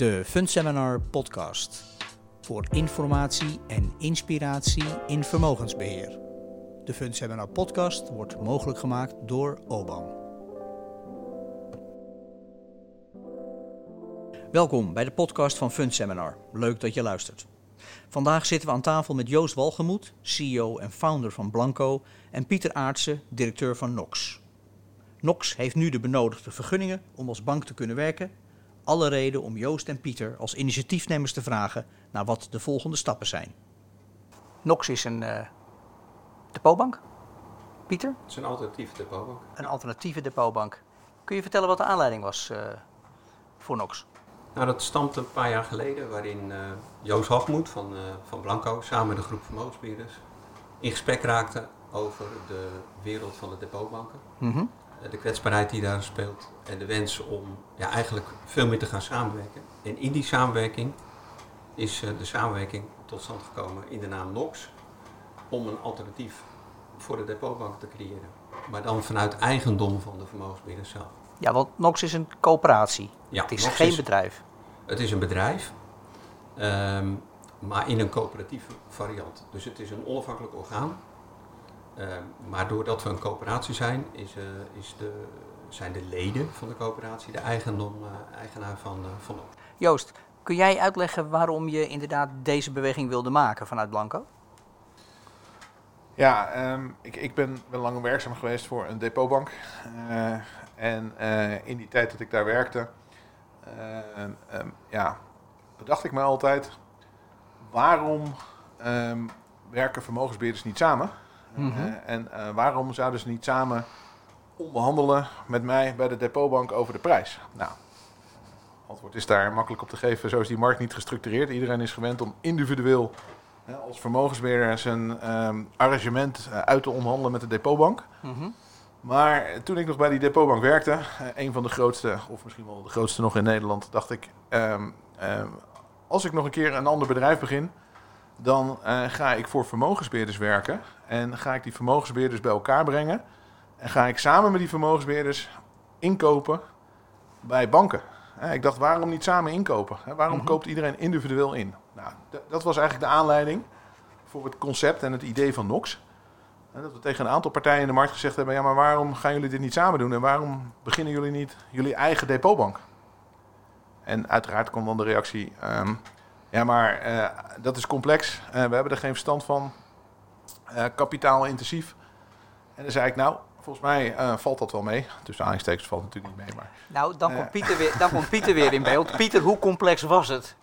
De Fundseminar podcast. Voor informatie en inspiratie in vermogensbeheer. De Fundseminar podcast wordt mogelijk gemaakt door OBAM. Welkom bij de podcast van Fundseminar. Leuk dat je luistert. Vandaag zitten we aan tafel met Joost Walgemoed, CEO en founder van Blanco, en Pieter Aartsen, directeur van Nox. Nox heeft nu de benodigde vergunningen om als bank te kunnen werken. Alle reden om Joost en Pieter als initiatiefnemers te vragen naar wat de volgende stappen zijn. Nox is een uh, depotbank. Pieter? Het is een alternatieve depotbank. Een alternatieve depotbank. Kun je vertellen wat de aanleiding was uh, voor Nox? Nou, dat stamt een paar jaar geleden, waarin uh, Joost Hofmoed van, uh, van Blanco samen met een groep vermogensbeheerders in gesprek raakte over de wereld van de depotbanken. Mm -hmm. De kwetsbaarheid die daar speelt en de wens om ja, eigenlijk veel meer te gaan samenwerken. En in die samenwerking is uh, de samenwerking tot stand gekomen in de naam NOx om een alternatief voor de depotbank te creëren. Maar dan vanuit eigendom van de vermogensbeheerders zelf. Ja, want Nox is een coöperatie. Ja, het is Nox geen is, bedrijf. Het is een bedrijf, um, maar in een coöperatieve variant. Dus het is een onafhankelijk orgaan. Um, maar doordat we een coöperatie zijn, is, uh, is de, zijn de leden van de coöperatie de eigendom, uh, eigenaar van, uh, van Nox. Joost, kun jij uitleggen waarom je inderdaad deze beweging wilde maken vanuit Blanco? Ja, um, ik, ik ben, ben lang werkzaam geweest voor een depotbank. Uh, en uh, in die tijd dat ik daar werkte, uh, um, ja, bedacht ik me altijd, waarom um, werken vermogensbeheerders niet samen? Mm -hmm. en waarom zouden ze niet samen onderhandelen met mij bij de depotbank over de prijs? Nou, antwoord is daar makkelijk op te geven. Zo is die markt niet gestructureerd. Iedereen is gewend om individueel als vermogensbeheerder zijn um, arrangement uh, uit te onderhandelen met de depotbank. Mm -hmm. Maar toen ik nog bij die depotbank werkte, een van de grootste, of misschien wel de grootste nog in Nederland, dacht ik, um, um, als ik nog een keer een ander bedrijf begin, dan uh, ga ik voor vermogensbeheerders werken. En ga ik die vermogensbeheerders bij elkaar brengen. En ga ik samen met die vermogensbeheerders inkopen bij banken. Ik dacht, waarom niet samen inkopen? Waarom mm -hmm. koopt iedereen individueel in? Nou, dat was eigenlijk de aanleiding voor het concept en het idee van Nox. Dat we tegen een aantal partijen in de markt gezegd hebben: ja, maar waarom gaan jullie dit niet samen doen? En waarom beginnen jullie niet jullie eigen depotbank? En uiteraard kwam dan de reactie: um, ja, maar uh, dat is complex. Uh, we hebben er geen verstand van. Uh, kapitaalintensief. En dan zei ik: nou, volgens mij uh, valt dat wel mee. Tussen aanstekens valt het natuurlijk niet mee. Maar, nou, dan, uh, komt Pieter weer, dan komt Pieter weer in beeld. Pieter, hoe complex was het?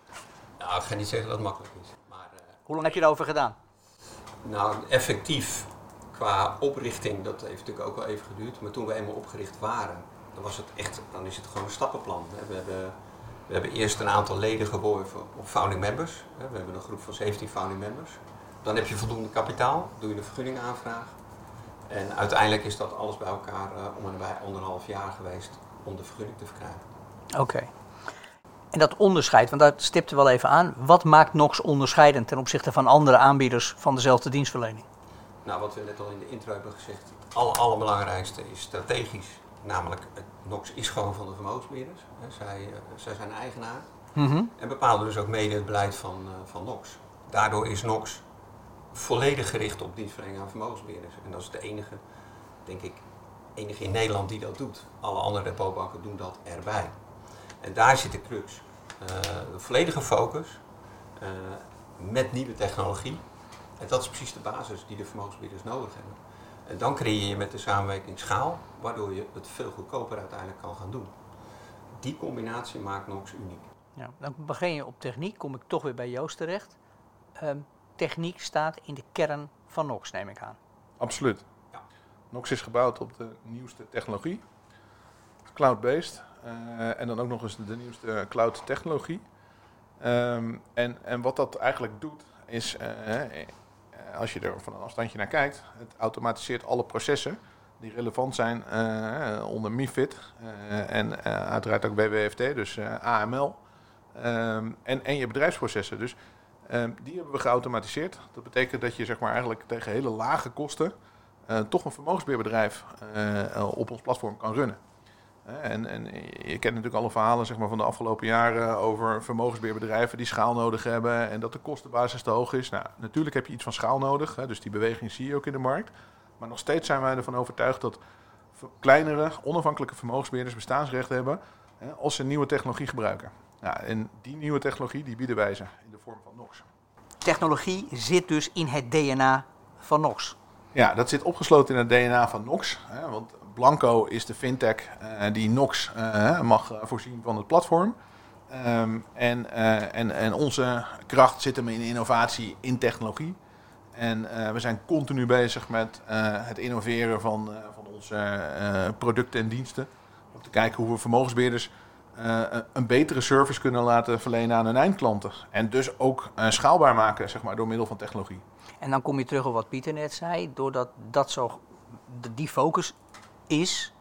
Nou, ik ga niet zeggen dat het makkelijk is. Maar, uh, hoe lang heb je erover gedaan? Nou, effectief qua oprichting, dat heeft natuurlijk ook wel even geduurd. Maar toen we eenmaal opgericht waren, dan, was het echt, dan is het gewoon een stappenplan. We hebben, we hebben eerst een aantal leden geworven op founding members. We hebben een groep van 17 founding members. Dan heb je voldoende kapitaal, doe je een vergunningaanvraag. En uiteindelijk is dat alles bij elkaar uh, om en bij anderhalf jaar geweest om de vergunning te verkrijgen. Oké. Okay. En dat onderscheid, want dat stipte wel even aan. Wat maakt Nox onderscheidend ten opzichte van andere aanbieders van dezelfde dienstverlening? Nou, wat we net al in de intro hebben gezegd, het aller, allerbelangrijkste is strategisch. Namelijk, Nox is gewoon van de vermogensbeheerders. Zij, uh, zij zijn eigenaar. Mm -hmm. En bepalen dus ook mede het beleid van, uh, van Nox. Daardoor is Nox volledig gericht op dienstverlening aan vermogensbeheerders. En dat is de enige, denk ik, enige in Nederland die dat doet. Alle andere depotbanken doen dat erbij. En daar zit de crux. Uh, de volledige focus uh, met nieuwe technologie. En dat is precies de basis die de vermogensbeheerders nodig hebben. En dan creëer je met de samenwerking schaal, waardoor je het veel goedkoper uiteindelijk kan gaan doen. Die combinatie maakt Nox uniek. Ja, dan begin je op techniek, kom ik toch weer bij Joost terecht. Um, techniek staat in de kern van Nox, neem ik aan. Absoluut. Ja. Nox is gebouwd op de nieuwste technologie, cloud-based. Uh, en dan ook nog eens de nieuwste cloud technologie. Um, en, en wat dat eigenlijk doet, is uh, als je er van een afstandje naar kijkt, het automatiseert alle processen die relevant zijn uh, onder MIFID en uiteraard ook WWFT, dus AML. Um, en, en je bedrijfsprocessen. Dus Um, die hebben we geautomatiseerd. Dat betekent dat je zeg maar, eigenlijk tegen hele lage kosten toch een vermogensbeheerbedrijf op ons platform kan runnen. En, en je kent natuurlijk alle verhalen zeg maar, van de afgelopen jaren over vermogensbeheerbedrijven die schaal nodig hebben en dat de kostenbasis te hoog is. Nou, natuurlijk heb je iets van schaal nodig, hè, dus die beweging zie je ook in de markt. Maar nog steeds zijn wij ervan overtuigd dat kleinere, onafhankelijke vermogensbeheerders bestaansrecht hebben hè, als ze nieuwe technologie gebruiken. Ja, en die nieuwe technologie die bieden wij ze in de vorm van NOx. Technologie zit dus in het DNA van NOx. Ja, dat zit opgesloten in het DNA van NOx. Hè, want Blanco is de fintech uh, die NOx uh, mag eh, voorzien van het platform. Um, en, en, en onze kracht zit hem in innovatie in technologie. En we zijn continu bezig met het innoveren van, van onze producten en diensten. Om te kijken hoe we vermogensbeheerders een betere service kunnen laten verlenen aan hun eindklanten. En dus ook schaalbaar maken zeg maar, door middel van technologie. En dan kom je terug op wat Pieter net zei. Doordat dat zo, die focus is,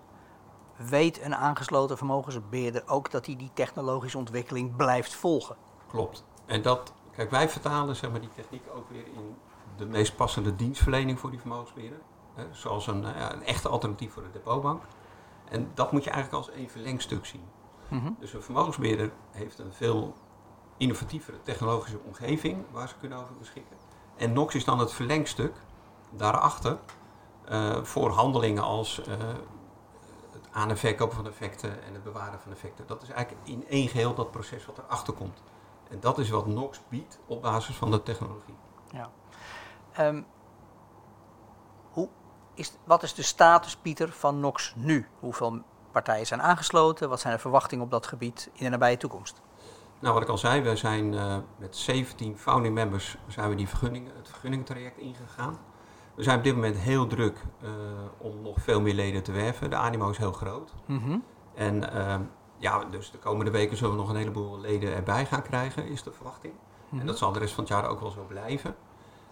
weet een aangesloten vermogensbeheerder ook dat hij die technologische ontwikkeling blijft volgen. Klopt. En dat, kijk, wij vertalen zeg maar, die techniek ook weer in de meest passende dienstverlening voor die vermogensbeheerder. Hè, zoals een, ja, een echte alternatief voor de depotbank. En dat moet je eigenlijk als een verlengstuk zien. Mm -hmm. Dus een vermogensbeheerder heeft een veel innovatievere technologische omgeving waar ze kunnen over beschikken. En NOx is dan het verlengstuk daarachter uh, voor handelingen als uh, het aan- en verkopen van effecten en het bewaren van effecten. Dat is eigenlijk in één geheel dat proces wat erachter komt. En dat is wat NOx biedt op basis van de technologie. Ja. Um, hoe is, wat is de status, Pieter, van NOx nu? Hoeveel partijen zijn aangesloten? Wat zijn de verwachtingen op dat gebied in de nabije toekomst? Nou, wat ik al zei, we zijn uh, met 17 founding members zijn we die vergunning, het vergunningtraject ingegaan. We zijn op dit moment heel druk uh, om nog veel meer leden te werven. De animo is heel groot. Mm -hmm. En uh, ja, dus de komende weken zullen we nog een heleboel leden erbij gaan krijgen, is de verwachting. Mm -hmm. En dat zal de rest van het jaar ook wel zo blijven.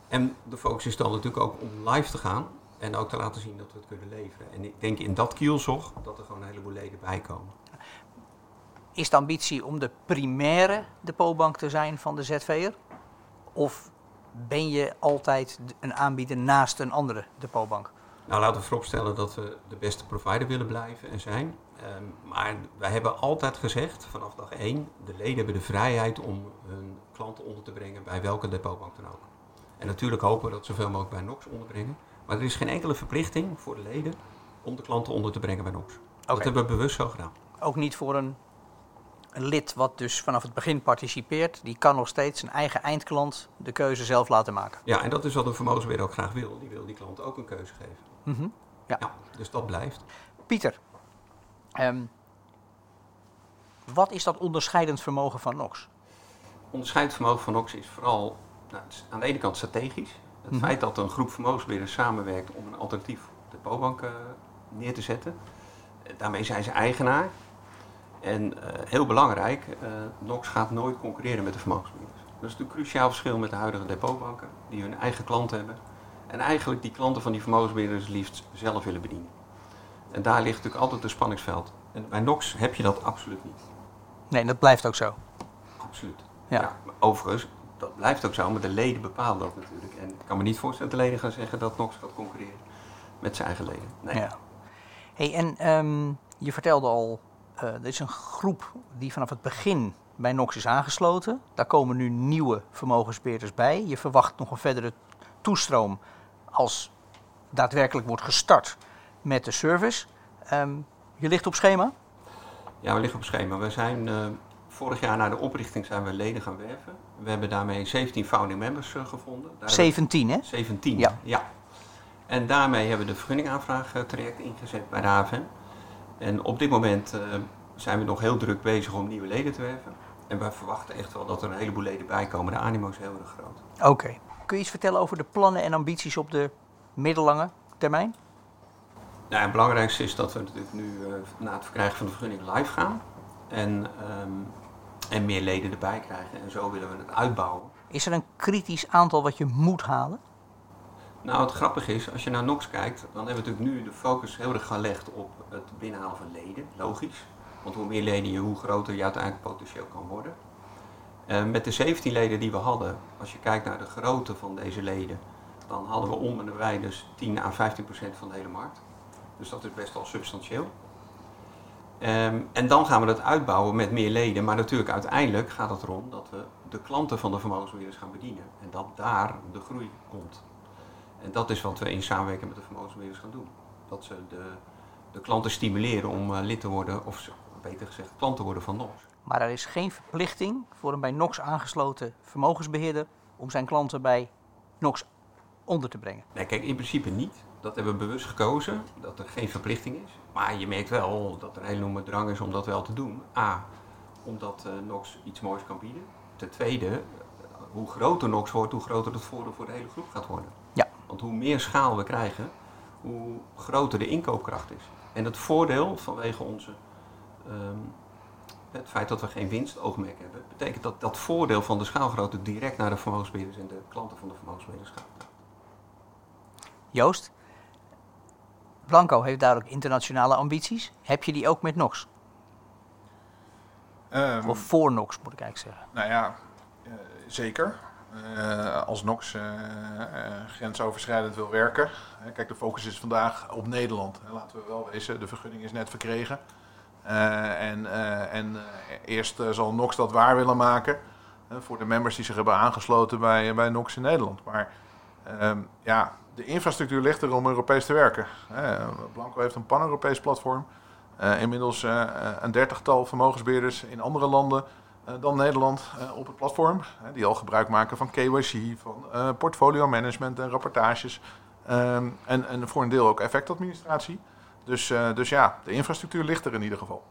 En de focus is dan natuurlijk ook om live te gaan en ook te laten zien dat we het kunnen leveren. En ik denk in dat kielzog dat er gewoon een heleboel leden bij komen. Is de ambitie om de primaire depotbank te zijn van de ZV'er? Of ben je altijd een aanbieder naast een andere depotbank? Nou, laten we vooropstellen dat we de beste provider willen blijven en zijn. Um, maar wij hebben altijd gezegd, vanaf dag 1, de leden hebben de vrijheid om hun klanten onder te brengen bij welke depotbank dan ook. En natuurlijk hopen we dat zoveel mogelijk bij NOX onderbrengen. Maar er is geen enkele verplichting voor de leden om de klanten onder te brengen bij NOX. Okay. Dat hebben we bewust zo gedaan. Ook niet voor een, een lid wat dus vanaf het begin participeert, die kan nog steeds zijn eigen eindklant de keuze zelf laten maken. Ja, en dat is wat een vermogensbeheerder ook graag wil. Die wil die klant ook een keuze geven. Mm -hmm. ja. ja. Dus dat blijft. Pieter, um, wat is dat onderscheidend vermogen van NOX? Onderscheidend vermogen van NOX is vooral nou, is aan de ene kant strategisch. Het mm -hmm. feit dat een groep vermogensbeheerders samenwerkt om een alternatief depotbank uh, neer te zetten. Daarmee zijn ze eigenaar. En uh, heel belangrijk, uh, NOX gaat nooit concurreren met de vermogensbeheerders. Dat is natuurlijk een cruciaal verschil met de huidige depotbanken, die hun eigen klanten hebben. En eigenlijk die klanten van die vermogensbeheerders liefst zelf willen bedienen. En daar ligt natuurlijk altijd een spanningsveld. En bij NOX heb je dat absoluut niet. Nee, dat blijft ook zo. Absoluut. Ja. ja overigens, dat blijft ook zo, maar de leden bepalen dat natuurlijk. En ik kan me niet voorstellen dat de leden gaan zeggen dat NOX gaat concurreren met zijn eigen leden. Nee. Ja. Hey, en um, je vertelde al, er is een groep die vanaf het begin bij NOX is aangesloten. Daar komen nu nieuwe vermogensbeheerders bij. Je verwacht nog een verdere toestroom als daadwerkelijk wordt gestart met de service. Um, je ligt op schema? Ja, we liggen op schema. We zijn uh, vorig jaar na de oprichting zijn we leden gaan werven. We hebben daarmee 17 founding members uh, gevonden. Daar 17 hè? 17, ja. ja. En daarmee hebben we de vergunningaanvraag uh, traject ingezet bij de. En op dit moment zijn we nog heel druk bezig om nieuwe leden te werven. En wij verwachten echt wel dat er een heleboel leden bij komen. De animo is heel erg groot. Oké. Okay. Kun je iets vertellen over de plannen en ambities op de middellange termijn? Nou, het belangrijkste is dat we natuurlijk nu uh, na het verkrijgen van de vergunning live gaan. En, um, en meer leden erbij krijgen. En zo willen we het uitbouwen. Is er een kritisch aantal wat je moet halen? Nou, het grappige is, als je naar NOX kijkt, dan hebben we natuurlijk nu de focus heel erg gelegd op het binnenhalen van leden. Logisch. Want hoe meer leden je, hoe groter je uiteindelijk potentieel kan worden. Uh, met de 17 leden die we hadden, als je kijkt naar de grootte van deze leden, dan hadden we om en nabij dus 10 à 15 procent van de hele markt. Dus dat is best wel substantieel. Ehm, en dan gaan we dat uitbouwen met meer leden. Maar natuurlijk uiteindelijk gaat het erom dat we de klanten van de vermogensbeheerders gaan bedienen. En dat daar de groei komt. En dat is wat we in samenwerking met de vermogensbeheerders gaan doen. Dat ze de, de klanten stimuleren om eh, lid te worden, of beter gezegd klant te worden van NOX. Maar er is geen verplichting voor een bij NOX aangesloten vermogensbeheerder om zijn klanten bij NOX onder te brengen. Nee, kijk, in principe niet. Dat hebben we bewust gekozen, dat er geen verplichting is. Maar je merkt wel dat er een enorme drang is om dat wel te doen. A, omdat uh, NOX iets moois kan bieden. Ten tweede, uh, hoe groter NOX wordt, hoe groter het voordeel voor de hele groep gaat worden. Ja. Want hoe meer schaal we krijgen, hoe groter de inkoopkracht is. En het voordeel vanwege onze, um, het feit dat we geen winstoogmerk hebben, betekent dat dat voordeel van de schaalgrootte direct naar de vermogensbeheerders en de klanten van de vermogensbeheerders gaat. Joost, Blanco heeft duidelijk internationale ambities. Heb je die ook met NOX? Um, of voor NOX moet ik eigenlijk zeggen. Nou ja, uh, zeker. Uh, als NOX uh, grensoverschrijdend wil werken. kijk, de focus is vandaag op Nederland. laten we wel wezen, de vergunning is net verkregen. en en eerst zal NOX dat waar willen maken. voor de members die zich hebben aangesloten bij, bij NOX in Nederland. Maar um, ja, de infrastructuur ligt er om Europees te werken. Blanco heeft een pan-Europees platform. Uh, inmiddels uh, een dertigtal vermogensbeheerders in andere landen dan Nederland op het platform. die al gebruik maken van KYC, van portfolio management en rapportages. Um, en, en voor een deel ook effectadministratie. Dus, dus ja, de infrastructuur ligt er in ieder geval.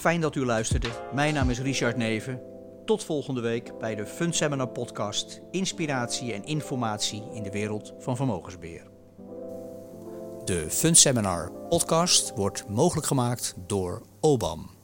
Fijn dat u luisterde. Mijn naam is Richard Neven. Tot volgende week bij de Fund Seminar podcast Inspiratie en informatie in de wereld van vermogensbeheer. De Fund Seminar podcast wordt mogelijk gemaakt door OBAM.